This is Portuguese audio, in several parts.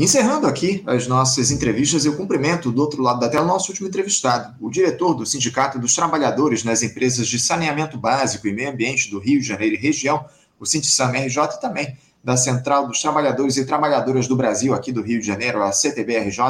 Encerrando aqui as nossas entrevistas, eu cumprimento do outro lado da tela o nosso último entrevistado, o diretor do Sindicato dos Trabalhadores nas Empresas de Saneamento Básico e Meio Ambiente do Rio de Janeiro e Região, o Sintissam RJ, e também da Central dos Trabalhadores e Trabalhadoras do Brasil, aqui do Rio de Janeiro, a CTBRJ,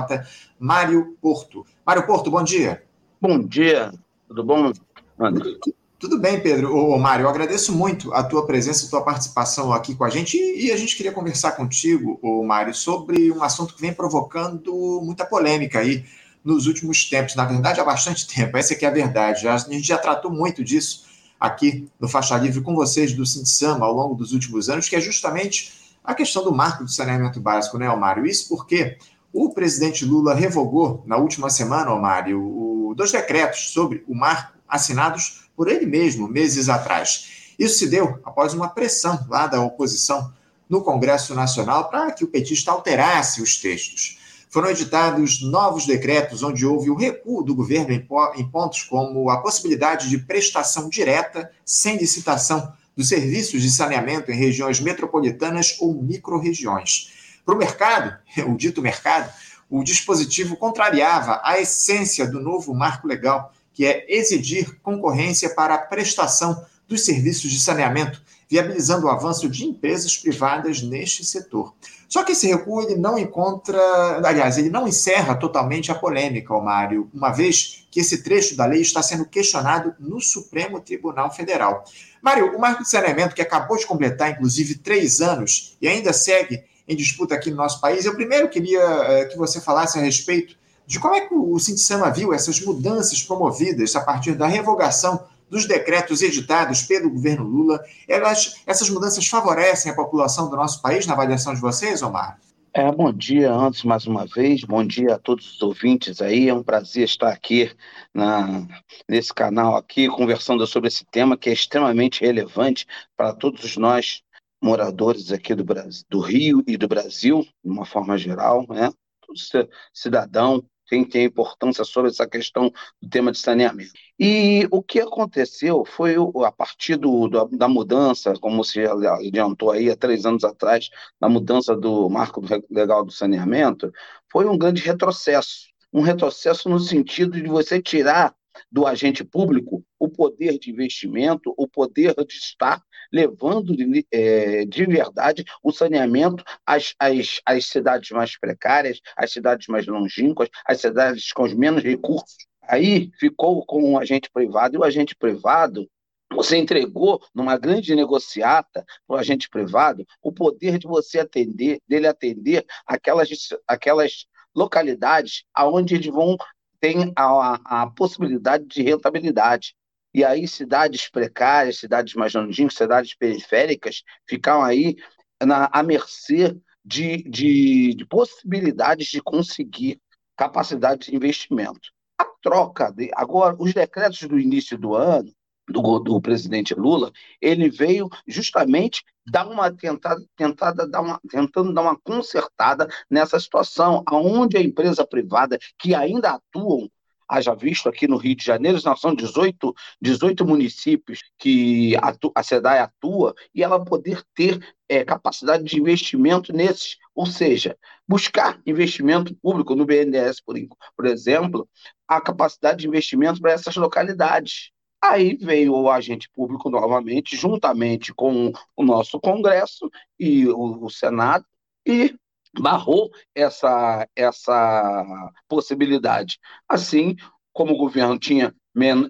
Mário Porto. Mário Porto, bom dia. Bom dia, tudo bom, André? Tudo bem, Pedro. Ô, Mário, eu agradeço muito a tua presença, a tua participação aqui com a gente e a gente queria conversar contigo, ô, Mário, sobre um assunto que vem provocando muita polêmica aí nos últimos tempos. Na verdade, há bastante tempo, essa aqui é a verdade. A gente já tratou muito disso aqui no Faixa Livre com vocês do Sintsama ao longo dos últimos anos, que é justamente a questão do marco do saneamento básico, né, Mário? Isso porque o presidente Lula revogou na última semana, Mário, dois decretos sobre o marco assinados por ele mesmo meses atrás. Isso se deu após uma pressão lá da oposição no Congresso Nacional para que o petista alterasse os textos. Foram editados novos decretos onde houve o recuo do governo em pontos como a possibilidade de prestação direta, sem licitação, dos serviços de saneamento em regiões metropolitanas ou microrregiões. Para o mercado, o dito mercado, o dispositivo contrariava a essência do novo marco legal que é exigir concorrência para a prestação dos serviços de saneamento, viabilizando o avanço de empresas privadas neste setor. Só que esse recuo ele não encontra, aliás, ele não encerra totalmente a polêmica, Mário, uma vez que esse trecho da lei está sendo questionado no Supremo Tribunal Federal. Mário, o marco de saneamento que acabou de completar, inclusive, três anos e ainda segue em disputa aqui no nosso país, eu primeiro queria eh, que você falasse a respeito de como é que o Sintissama viu essas mudanças promovidas a partir da revogação dos decretos editados pelo governo Lula. Elas, essas mudanças favorecem a população do nosso país, na avaliação de vocês, Omar? É, bom dia, antes mais uma vez, bom dia a todos os ouvintes aí, é um prazer estar aqui na, nesse canal aqui, conversando sobre esse tema que é extremamente relevante para todos nós moradores aqui do, Brasil, do Rio e do Brasil, de uma forma geral, né? Todo cidadão tem ter importância sobre essa questão do tema de saneamento. E o que aconteceu foi, a partir do, da mudança, como se adiantou aí há três anos atrás, da mudança do marco legal do saneamento, foi um grande retrocesso. Um retrocesso no sentido de você tirar do agente público o poder de investimento, o poder de estar levando de, é, de verdade o saneamento às, às, às cidades mais precárias, às cidades mais longínquas, às cidades com os menos recursos. Aí ficou com o agente privado, e o agente privado você entregou numa grande negociata para o agente privado o poder de você atender, dele atender aquelas, aquelas localidades aonde eles vão ter a, a possibilidade de rentabilidade. E aí cidades precárias, cidades mais longínquas, cidades periféricas ficam aí na, à mercê de, de, de possibilidades de conseguir capacidade de investimento. A troca, de, agora, os decretos do início do ano, do, do, presidente Lula, ele veio justamente dar uma tentada, tentada dar uma, tentando dar uma consertada nessa situação, aonde a empresa privada que ainda atuam haja visto aqui no Rio de Janeiro, são 18, 18 municípios que a SEDAI atua e ela poder ter é, capacidade de investimento nesses, ou seja, buscar investimento público no BNDES, por, por exemplo, a capacidade de investimento para essas localidades. Aí veio o agente público novamente, juntamente com o nosso Congresso e o, o Senado, e barrou essa, essa possibilidade. Assim, como o governo tinha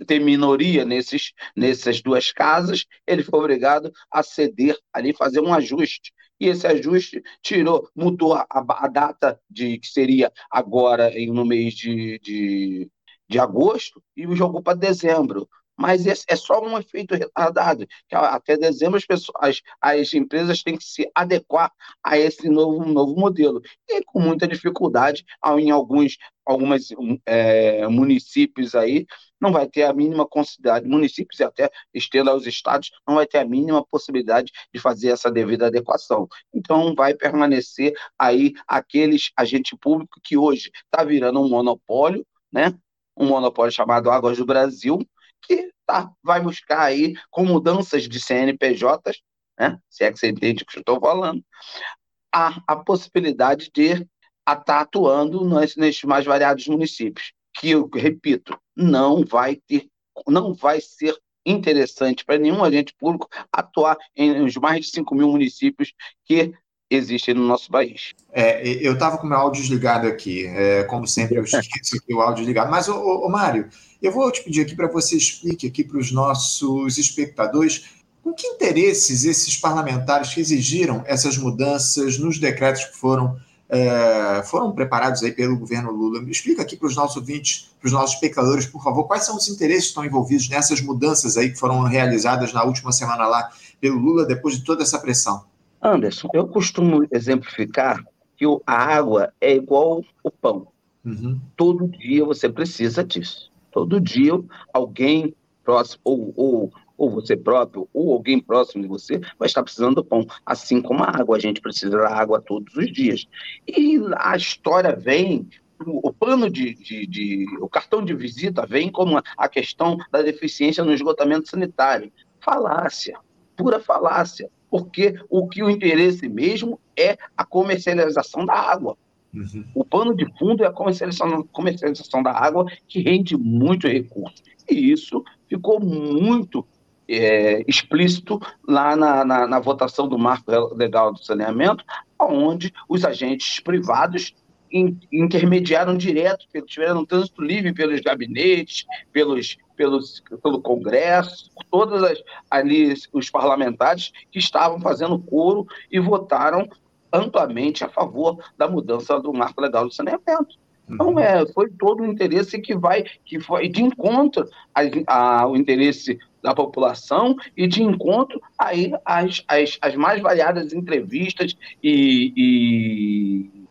tem minoria nesses, nessas duas casas, ele foi obrigado a ceder ali, fazer um ajuste. E esse ajuste tirou, mudou a, a data de que seria agora no mês de, de, de agosto e jogou para dezembro mas é só um efeito retardado, que até dezembro as, pessoas, as empresas têm que se adequar a esse novo, novo modelo. E com muita dificuldade, em alguns algumas é, municípios aí, não vai ter a mínima consideração, municípios e até estenda aos estados, não vai ter a mínima possibilidade de fazer essa devida adequação. Então, vai permanecer aí aqueles agente público que hoje está virando um monopólio, né? um monopólio chamado Águas do Brasil, que tá, vai buscar aí, com mudanças de CNPJs, né, se é que você entende o que eu estou falando, a, a possibilidade de estar tá atuando nos, nesses mais variados municípios, que eu repito, não vai ter, não vai ser interessante para nenhum agente público atuar em os mais de 5 mil municípios que existem no nosso país. É, eu estava com o meu áudio desligado aqui, é, como sempre eu esqueço aqui o áudio ligado, mas, ô Mário, eu vou te pedir aqui para você explique aqui para os nossos espectadores com que interesses esses parlamentares que exigiram essas mudanças nos decretos que foram é, foram preparados aí pelo governo Lula. Me explica aqui para os nossos ouvintes, para os nossos espectadores, por favor, quais são os interesses que estão envolvidos nessas mudanças aí que foram realizadas na última semana lá pelo Lula, depois de toda essa pressão? Anderson, eu costumo exemplificar que a água é igual o pão. Uhum. Todo dia você precisa disso. Todo dia alguém próximo, ou, ou ou você próprio, ou alguém próximo de você, vai estar precisando do pão. Assim como a água, a gente precisa da água todos os dias. E a história vem o plano de, de, de, o cartão de visita vem como a questão da deficiência no esgotamento sanitário. Falácia, pura falácia, porque o que o interesse mesmo é a comercialização da água. Uhum. O pano de fundo é a comercialização, comercialização da água que rende muito recurso. E isso ficou muito é, explícito lá na, na, na, votação do marco legal do saneamento, onde os agentes privados in, intermediaram direto, tiveram um trânsito livre pelos gabinetes, pelos, pelos, pelo Congresso, todas as, ali os parlamentares que estavam fazendo coro e votaram amplamente a favor da mudança do marco legal do saneamento. Então, uhum. é, foi todo o interesse que vai, que foi de encontro ao interesse da população e de encontro aí às, às, às mais variadas entrevistas e, e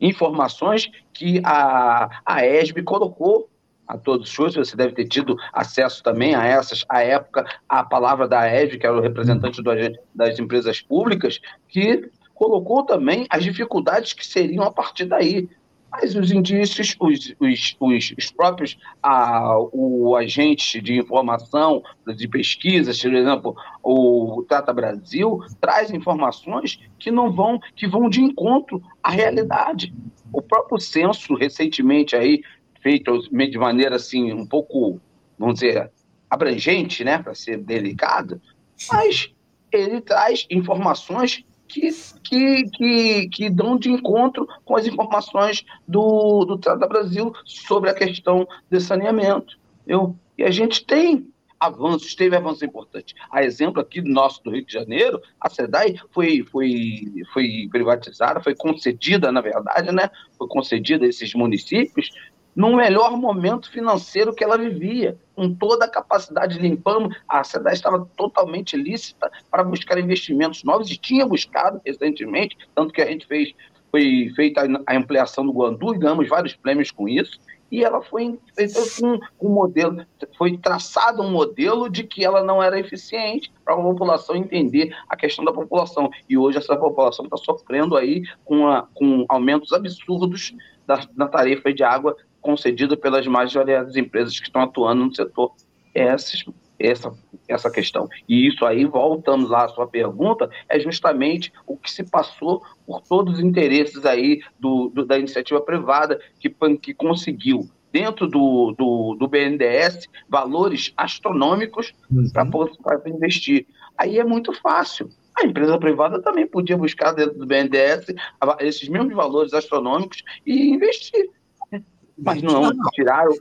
informações que a, a ESB colocou a todos os shows, você deve ter tido acesso também a essas, à época, a palavra da ESB, que era o representante do, das empresas públicas, que colocou também as dificuldades que seriam a partir daí. Mas os indícios, os, os, os, os próprios ah, o agente de informação, de pesquisas, por exemplo, o Trata Brasil, traz informações que não vão, que vão de encontro à realidade. O próprio censo, recentemente aí, feito de maneira assim, um pouco, vamos dizer, abrangente, né, para ser delicado, mas ele traz informações que, que, que, que dão de encontro com as informações do, do Trata Brasil sobre a questão de saneamento. Eu, e a gente tem avanços, teve avanços importantes. A exemplo aqui do nosso do Rio de Janeiro, a SEDAI foi, foi, foi privatizada, foi concedida, na verdade, né? Foi concedida a esses municípios no melhor momento financeiro que ela vivia, com toda a capacidade limpando, a SEDAI estava totalmente lícita para buscar investimentos novos e tinha buscado recentemente, tanto que a gente fez, foi feita a ampliação do Guandu e ganhamos vários prêmios com isso, e ela foi feita com um modelo, foi traçado um modelo de que ela não era eficiente para a população entender a questão da população. E hoje essa população está sofrendo aí com, a, com aumentos absurdos da, da tarifa de água concedida pelas mais variadas empresas que estão atuando no setor. Essa, essa, essa questão. E isso aí, voltamos lá à sua pergunta, é justamente o que se passou por todos os interesses aí do, do da iniciativa privada que, que conseguiu dentro do, do, do BNDES valores astronômicos uhum. para investir. Aí é muito fácil. A empresa privada também podia buscar dentro do BNDES esses mesmos valores astronômicos e investir. Mas não, tiraram,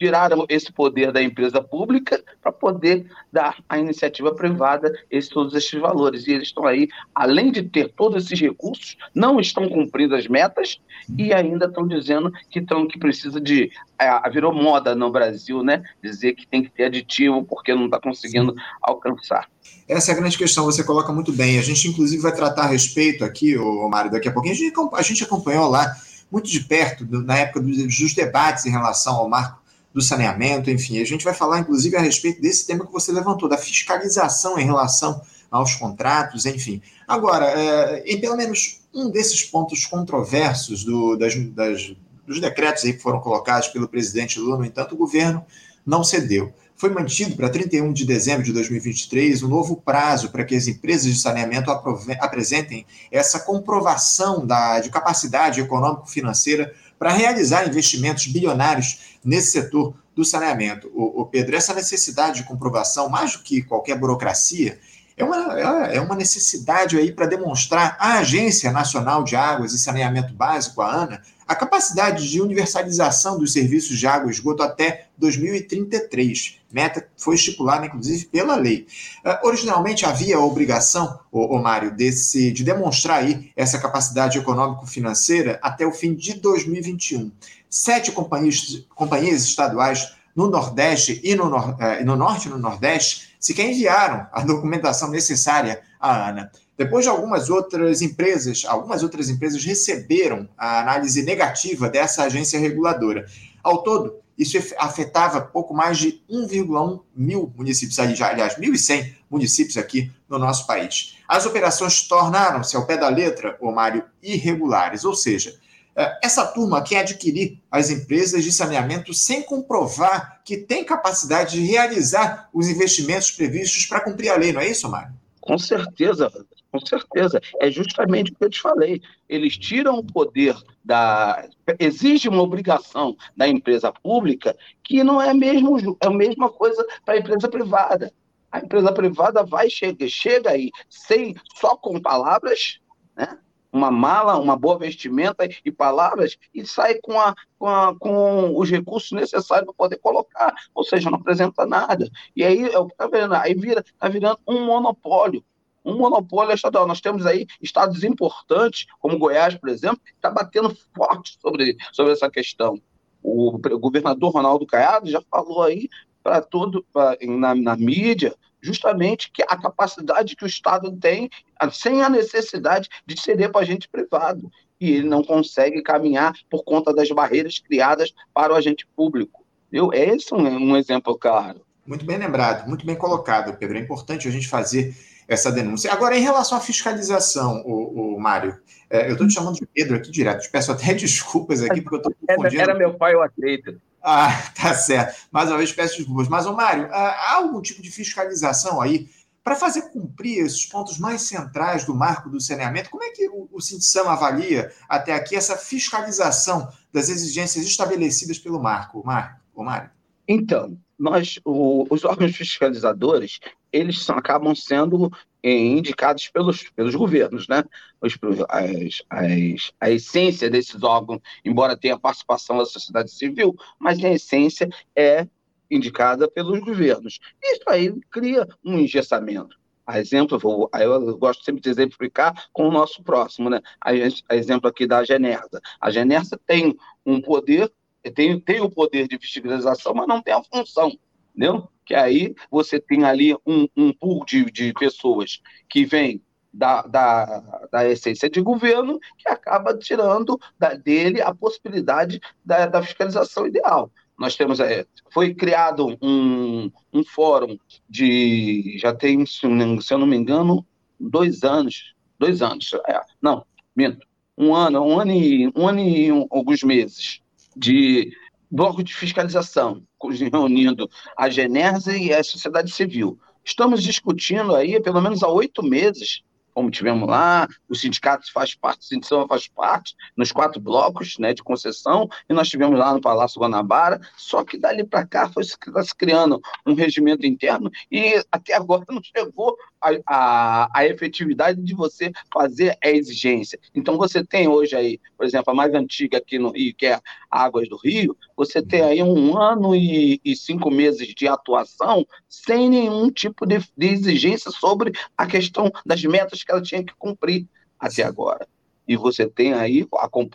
tiraram esse poder da empresa pública para poder dar à iniciativa privada esses, todos esses valores. E eles estão aí, além de ter todos esses recursos, não estão cumprindo as metas e ainda estão dizendo que, estão, que precisa de. É, virou moda no Brasil, né? Dizer que tem que ter aditivo porque não está conseguindo alcançar. Essa é a grande questão, você coloca muito bem. A gente, inclusive, vai tratar a respeito aqui, o Mário, daqui a pouquinho. A gente, a gente acompanhou lá muito de perto, na época dos, debates em relação ao marco do saneamento, enfim. A gente vai falar, inclusive, a respeito desse tema que você levantou, da fiscalização em relação aos contratos, enfim. Agora, é, em pelo menos um desses pontos controversos do, das, das, dos decretos que foram colocados pelo presidente Lula, no entanto, o governo não cedeu. Foi mantido para 31 de dezembro de 2023 um novo prazo para que as empresas de saneamento apresentem essa comprovação da, de capacidade econômico-financeira para realizar investimentos bilionários nesse setor do saneamento. O, o, Pedro, essa necessidade de comprovação, mais do que qualquer burocracia, é uma, é uma necessidade aí para demonstrar à Agência Nacional de Águas e Saneamento Básico, a ANA, a capacidade de universalização dos serviços de água e esgoto até 2033. Meta foi estipulada, inclusive, pela lei. Uh, originalmente havia a obrigação, o Mário, desse, de demonstrar aí essa capacidade econômico-financeira até o fim de 2021. Sete companhias, companhias estaduais no Nordeste e no, uh, no Norte e no Nordeste sequer enviaram a documentação necessária à ANA. Depois de algumas outras empresas, algumas outras empresas receberam a análise negativa dessa agência reguladora. Ao todo, isso afetava pouco mais de 1,1 mil municípios, aliás, 1.100 municípios aqui no nosso país. As operações tornaram-se, ao pé da letra, o Mário, irregulares, ou seja, eh, essa turma quer adquirir as empresas de saneamento sem comprovar que tem capacidade de realizar os investimentos previstos para cumprir a lei, não é isso, Mário? Com certeza, com certeza. É justamente o que eu te falei. Eles tiram o poder da. Exige uma obrigação da empresa pública que não é, mesmo, é a mesma coisa para a empresa privada. A empresa privada vai, chega, chega aí, sem, só com palavras, né? uma mala, uma boa vestimenta e palavras, e sai com, a, com, a, com os recursos necessários para poder colocar, ou seja, não apresenta nada. E aí é está vendo, aí vira, está virando um monopólio um monopólio estadual. Nós temos aí estados importantes, como Goiás, por exemplo, que está batendo forte sobre, sobre essa questão. O, governador Ronaldo Caiado já falou aí para todo pra, na, na mídia, justamente que a capacidade que o Estado tem, sem a necessidade de ceder para agente privado. E ele não consegue caminhar por conta das barreiras criadas para o agente público. Eu, esse é um, um exemplo claro. Muito bem lembrado, muito bem colocado, Pedro. É importante a gente fazer essa denúncia. Agora, em relação à fiscalização, o, o Mário, é, eu estou te chamando de Pedro aqui direto, te peço até desculpas aqui, porque eu estou confundindo. Era meu pai, eu aceito. Ah, tá certo. Mais uma vez peço desculpas. Mas, o Mário, há algum tipo de fiscalização aí para fazer cumprir esses pontos mais centrais do marco do saneamento? Como é que o, o Sintsam avalia até aqui essa fiscalização das exigências estabelecidas pelo marco, Mário? Mário? Então, nós, o, os órgãos fiscalizadores, eles são, acabam sendo eh, indicados pelos, pelos governos, né? Os, as, as, a essência desses órgãos, embora tenha participação da sociedade civil, mas a essência é indicada pelos governos. Isso aí cria um engessamento. A exemplo, vou, eu gosto sempre de exemplificar com o nosso próximo, né? A, a exemplo aqui da Genersa. A Genersa tem um poder tem, tem o poder de fiscalização, mas não tem a função, entendeu? Que aí você tem ali um, um pool de, de pessoas que vem da, da, da essência de governo que acaba tirando da, dele a possibilidade da, da fiscalização ideal. Nós temos, é, foi criado um, um fórum de, já tem, se eu não me engano, dois anos, dois anos, é, não, minto, um ano, um ano e, um ano e um, alguns meses, de bloco de fiscalização, reunindo a Genersa e a sociedade civil. Estamos discutindo aí, pelo menos há oito meses, como tivemos lá, o sindicato faz parte, o sindicato faz parte, nos quatro blocos né, de concessão, e nós tivemos lá no Palácio Guanabara, só que dali para cá foi se, tá se criando um regimento interno e até agora não chegou a, a, a, efetividade de você fazer a exigência. Então você tem hoje aí, por exemplo, a mais antiga aqui no Rio, que é Águas do Rio, você tem aí um ano e, e cinco meses de atuação sem nenhum tipo de, de exigência sobre a questão das metas que ela tinha que cumprir até agora. E você tem aí,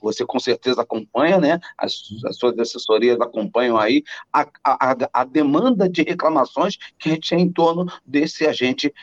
você com certeza acompanha, né? As, as suas assessorias acompanham aí a, a, a demanda de reclamações que a gente tem em torno desse agente,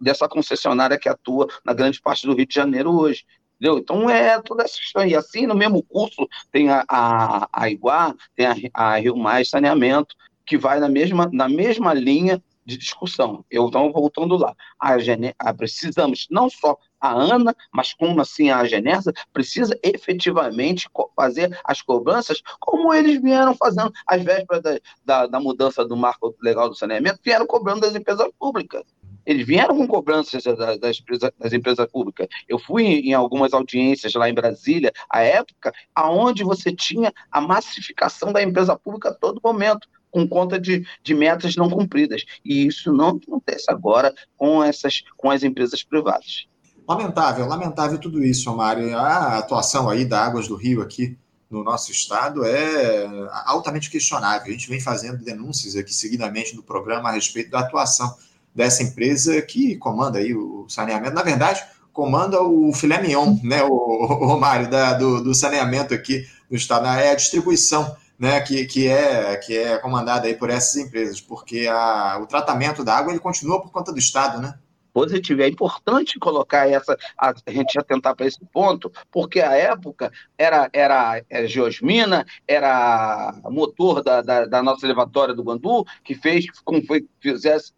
dessa concessionária que atua na grande parte do Rio de Janeiro hoje. Entendeu? Então é toda essa história. E assim, no mesmo curso, tem a, a, a Iguá, tem a, a Rio Mais Saneamento, que vai na mesma, na mesma linha de discussão. Eu então voltando lá, a, a precisamos não só a ANA, mas como assim a Genesa precisa efetivamente fazer as cobranças como eles vieram fazendo às vésperas da, da, da mudança do marco legal do saneamento, vieram cobrando das empresas públicas. Eles vieram com cobranças das, empresas, das empresas públicas. Eu fui em algumas audiências lá em Brasília, à época, aonde você tinha a massificação da empresa pública a todo momento com conta de, de metas não cumpridas. E isso não acontece agora com, essas, com as empresas privadas. Lamentável, lamentável tudo isso, Mário. A atuação aí da Águas do Rio aqui no nosso estado é altamente questionável. A gente vem fazendo denúncias aqui seguidamente no programa a respeito da atuação dessa empresa que comanda aí o saneamento. Na verdade, comanda o filé mignon, né, o, o Mário, da, do, do saneamento aqui no estado. É a distribuição né, que, que, é, que é comandada aí por essas empresas, porque a, o tratamento da água ele continua por conta do Estado, né? Positivo. É importante colocar essa, a, gente atentar para esse ponto, porque a época era, era, era Geosmina, era motor da, da, da, nossa elevatória do Guandu, que fez com que fizesse,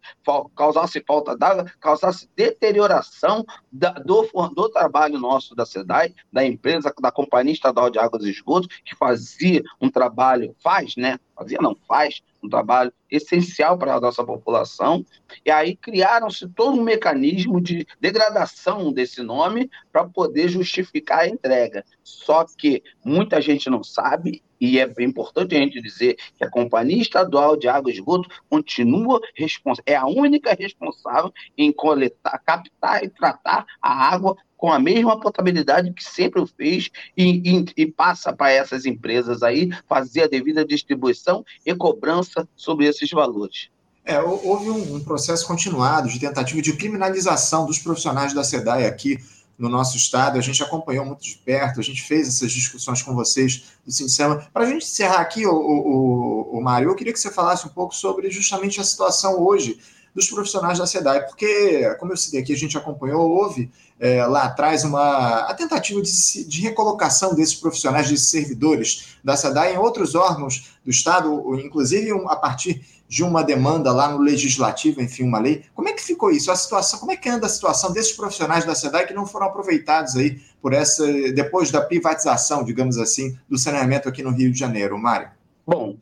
causasse falta d'água, causasse deterioração da, do, do trabalho nosso da SEDAI, da empresa, da Companhia Estadual de Águas e Esgotos, que fazia um trabalho, faz, né? Fazia, não, faz um trabalho essencial para a nossa população, e aí criaram-se todo um mecanismo de degradação desse nome para poder justificar a entrega. Só que muita gente não sabe, e é importante a gente dizer que a Companhia Estadual de Água e Esgoto continua responsável, é a única responsável em coletar, captar e tratar a água com a mesma potabilidade que sempre o fez e, e, e passa para essas empresas aí fazer a devida distribuição e cobrança sobre esses valores. É, houve um, um, processo continuado de tentativa de criminalização dos profissionais da SEDAI aqui no nosso estado. A gente acompanhou muito de perto, a gente fez essas discussões com vocês do Sinsema. Para a gente encerrar aqui, o, o, o, Mário, eu queria que você falasse um pouco sobre justamente a situação hoje dos profissionais da SEDAI, porque, como eu citei aqui, a gente acompanhou, houve é, lá atrás uma a tentativa de, de, recolocação desses profissionais, desses servidores da SEDAI em outros órgãos do Estado, inclusive um, a partir de uma demanda lá no Legislativo, enfim, uma lei. Como é que ficou isso? A situação, como é que anda a situação desses profissionais da SEDAI que não foram aproveitados aí por essa, depois da privatização, digamos assim, do saneamento aqui no Rio de Janeiro, Mário? Bom,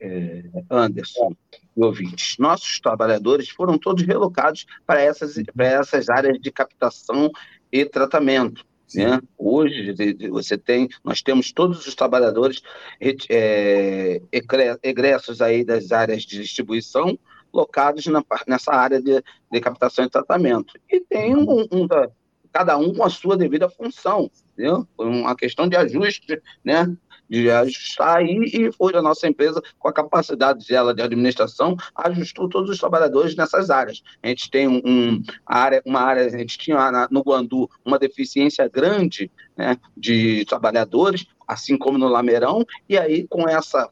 é, Anderson e ouvintes, nossos trabalhadores foram todos relocados para essas, para essas áreas de captação e tratamento. Né? Hoje você tem, nós temos todos os trabalhadores é, egressos aí das áreas de distribuição locados na, nessa área de, de captação e tratamento. E tem um, um da, cada um com a sua devida função, entendeu? Foi uma questão de ajuste, né? De ajustar e, e foi a nossa empresa, com a capacidade dela de administração, ajustou todos os trabalhadores nessas áreas. A gente tem um, um área, uma área, a gente tinha na, no Guandu uma deficiência grande né, de trabalhadores, assim como no Lameirão, e aí com essa,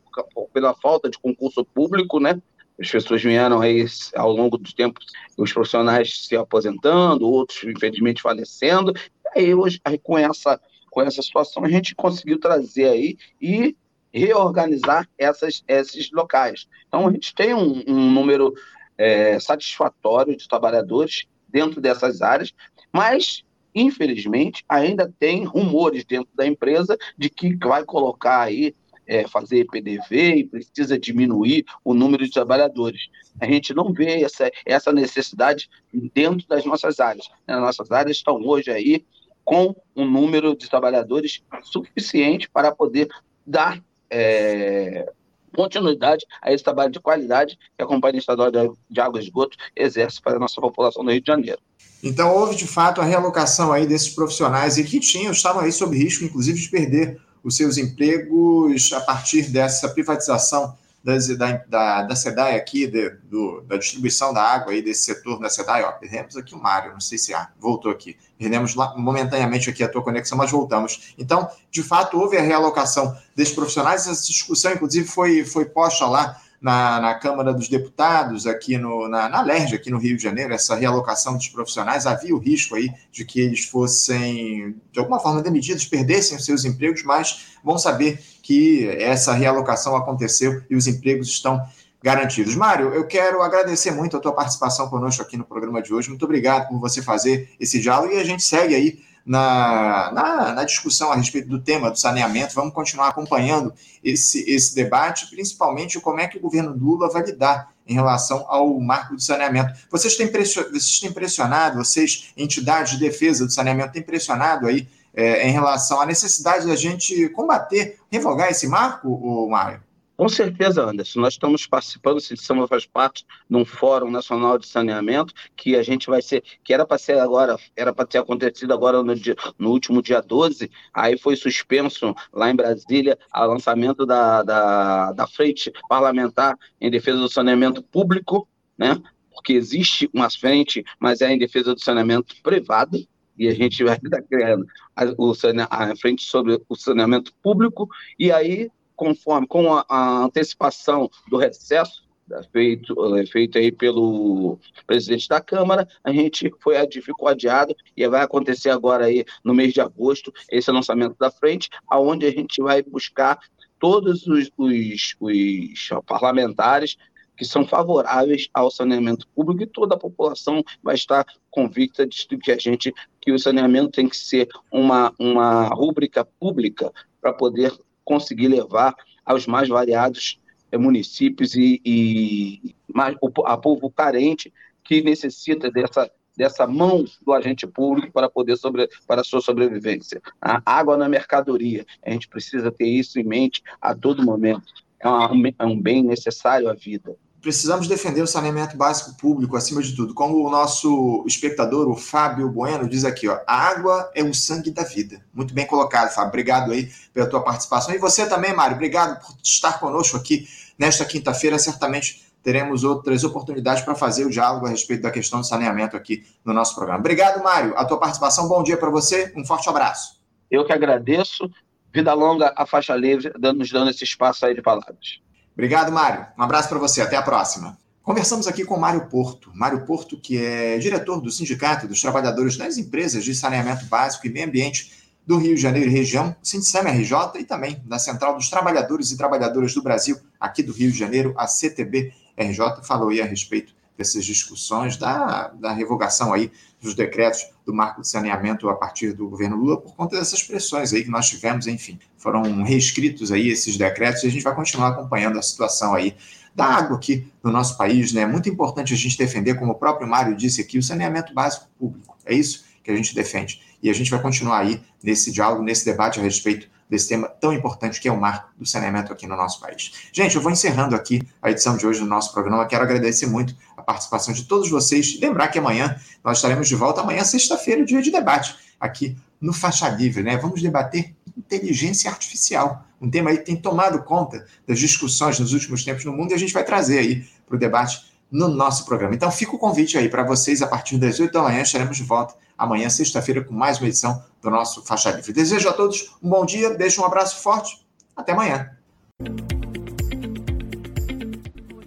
pela falta de concurso público, né, as pessoas vieram aí ao longo do tempo, os profissionais se aposentando, outros infelizmente falecendo. Aí hoje, aí, com essa com essa situação a gente conseguiu trazer aí e reorganizar essas, esses locais. Então a gente tem um, um número é, satisfatório de trabalhadores dentro dessas áreas, mas infelizmente ainda tem rumores dentro da empresa de que vai colocar aí é, fazer PDV e precisa diminuir o número de trabalhadores. A gente não vê essa, essa necessidade dentro das nossas áreas. As nossas áreas estão hoje aí com um número de trabalhadores suficiente para poder dar é, continuidade a esse trabalho de qualidade que a Companhia Estadual de Água e Esgoto exerce para a nossa população do Rio de Janeiro. Então, houve de fato a realocação aí desses profissionais e que tinham, estavam aí sob risco, inclusive, de perder os seus empregos a partir dessa privatização das, da, da, da SEDAI aqui, de, do, da distribuição da água aí desse setor da SEDAI, ó, perdemos aqui o Mário, não sei se ah, voltou aqui, perdemos lá, momentaneamente aqui a tua conexão, mas voltamos. Então, de fato, houve a realocação desses profissionais, essa discussão, inclusive, foi, foi posta lá na, na Câmara dos Deputados, aqui no, na, na LERJ, aqui no Rio de Janeiro, essa realocação dos profissionais, havia o risco aí de que eles fossem, de alguma forma, demitidos, perdessem os seus empregos, mas vão saber que essa realocação aconteceu e os empregos estão garantidos. Mário, eu quero agradecer muito a tua participação conosco aqui no programa de hoje. Muito obrigado por você fazer esse diálogo e a gente segue aí na, na, na, discussão a respeito do tema do saneamento. Vamos continuar acompanhando esse, esse debate, principalmente como é que o governo Lula vai lidar em relação ao marco do saneamento. Vocês têm, vocês têm pressionado, vocês, entidades de defesa do saneamento, têm pressionado aí é, em relação à necessidade da gente combater, revogar esse marco, Mário? Com certeza, Anderson. Nós estamos participando, se Samba faz parte de um Fórum Nacional de Saneamento, que a gente vai ser, que era para ser agora, era para ter acontecido agora no, dia, no, último dia 12, aí foi suspenso lá em Brasília o lançamento da, da, da frente parlamentar em defesa do saneamento público, né? Porque existe uma frente, mas é em defesa do saneamento privado, e a gente vai estar criando a, o, a frente sobre o saneamento público, e aí conforme com a, a antecipação do recesso né, feito, é, feito aí pelo presidente da Câmara, a gente foi ficou adiado e vai acontecer agora aí no mês de agosto esse lançamento da frente, aonde a gente vai buscar todos os, os, os parlamentares que são favoráveis ao saneamento público e toda a população vai estar convicta de que a gente que o saneamento tem que ser uma, uma rúbrica pública para poder conseguir levar aos mais variados é, municípios e, e mais, a povo carente que necessita dessa, dessa mão do agente público para poder sobre, para a sua sobrevivência. A água na mercadoria, a gente precisa ter isso em mente a todo momento. É, uma, é um bem necessário à vida precisamos defender o saneamento básico público acima de tudo. Como o nosso espectador, o Fábio Bueno, diz aqui, ó, a água é o sangue da vida. Muito bem colocado, Fábio. Obrigado aí pela tua participação. E você também, Mário, obrigado por estar conosco aqui nesta quinta-feira. Certamente teremos outras oportunidades para fazer o diálogo a respeito da questão do saneamento aqui no nosso programa. Obrigado, Mário. A tua participação, bom dia para você. Um forte abraço. Eu que agradeço. Vida longa a faixa livre, nos dando esse espaço aí de palavras. Obrigado, Mário. Um abraço para você. Até a próxima. Conversamos aqui com Mário Porto. Mário Porto, que é diretor do Sindicato dos Trabalhadores das Empresas de Saneamento Básico e Meio Ambiente do Rio de Janeiro e região, Sindicam RJ, e também da Central dos Trabalhadores e Trabalhadoras do Brasil, aqui do Rio de Janeiro, a CTB RJ, falou aí a respeito dessas discussões da, da revogação aí dos decretos do marco de saneamento a partir do governo Lula por conta dessas pressões aí que nós tivemos, enfim, foram reescritos aí esses decretos e a gente vai continuar acompanhando a situação aí da água aqui no nosso país, né? É muito importante a gente defender, como o próprio Mário disse aqui, o saneamento básico público. É isso que a gente defende. E a gente vai continuar aí nesse diálogo, nesse debate a respeito desse tema tão importante que é o marco do saneamento aqui no nosso país. Gente, eu vou encerrando aqui a edição de hoje do nosso programa. Quero agradecer muito a participação de todos vocês lembrar que amanhã nós estaremos de volta, amanhã, sexta-feira, dia de debate, aqui no Faixa Livre, né? Vamos debater inteligência artificial, um tema aí que tem tomado conta das discussões nos últimos tempos no mundo e a gente vai trazer aí para o debate no nosso programa. Então fica o convite aí para vocês, a partir das 8 da manhã estaremos de volta amanhã, sexta-feira, com mais uma edição do nosso Faixa Livre. Desejo a todos um bom dia, deixo um abraço forte, até amanhã.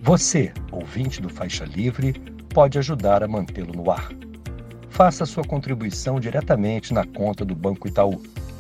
Você, ouvinte do Faixa Livre, pode ajudar a mantê-lo no ar. Faça sua contribuição diretamente na conta do Banco Itaú,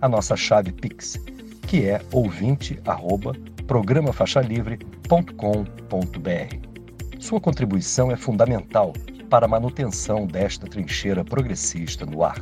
a nossa chave Pix, que é ouvinte@programafaixalivre.com.br. Sua contribuição é fundamental para a manutenção desta trincheira progressista no ar.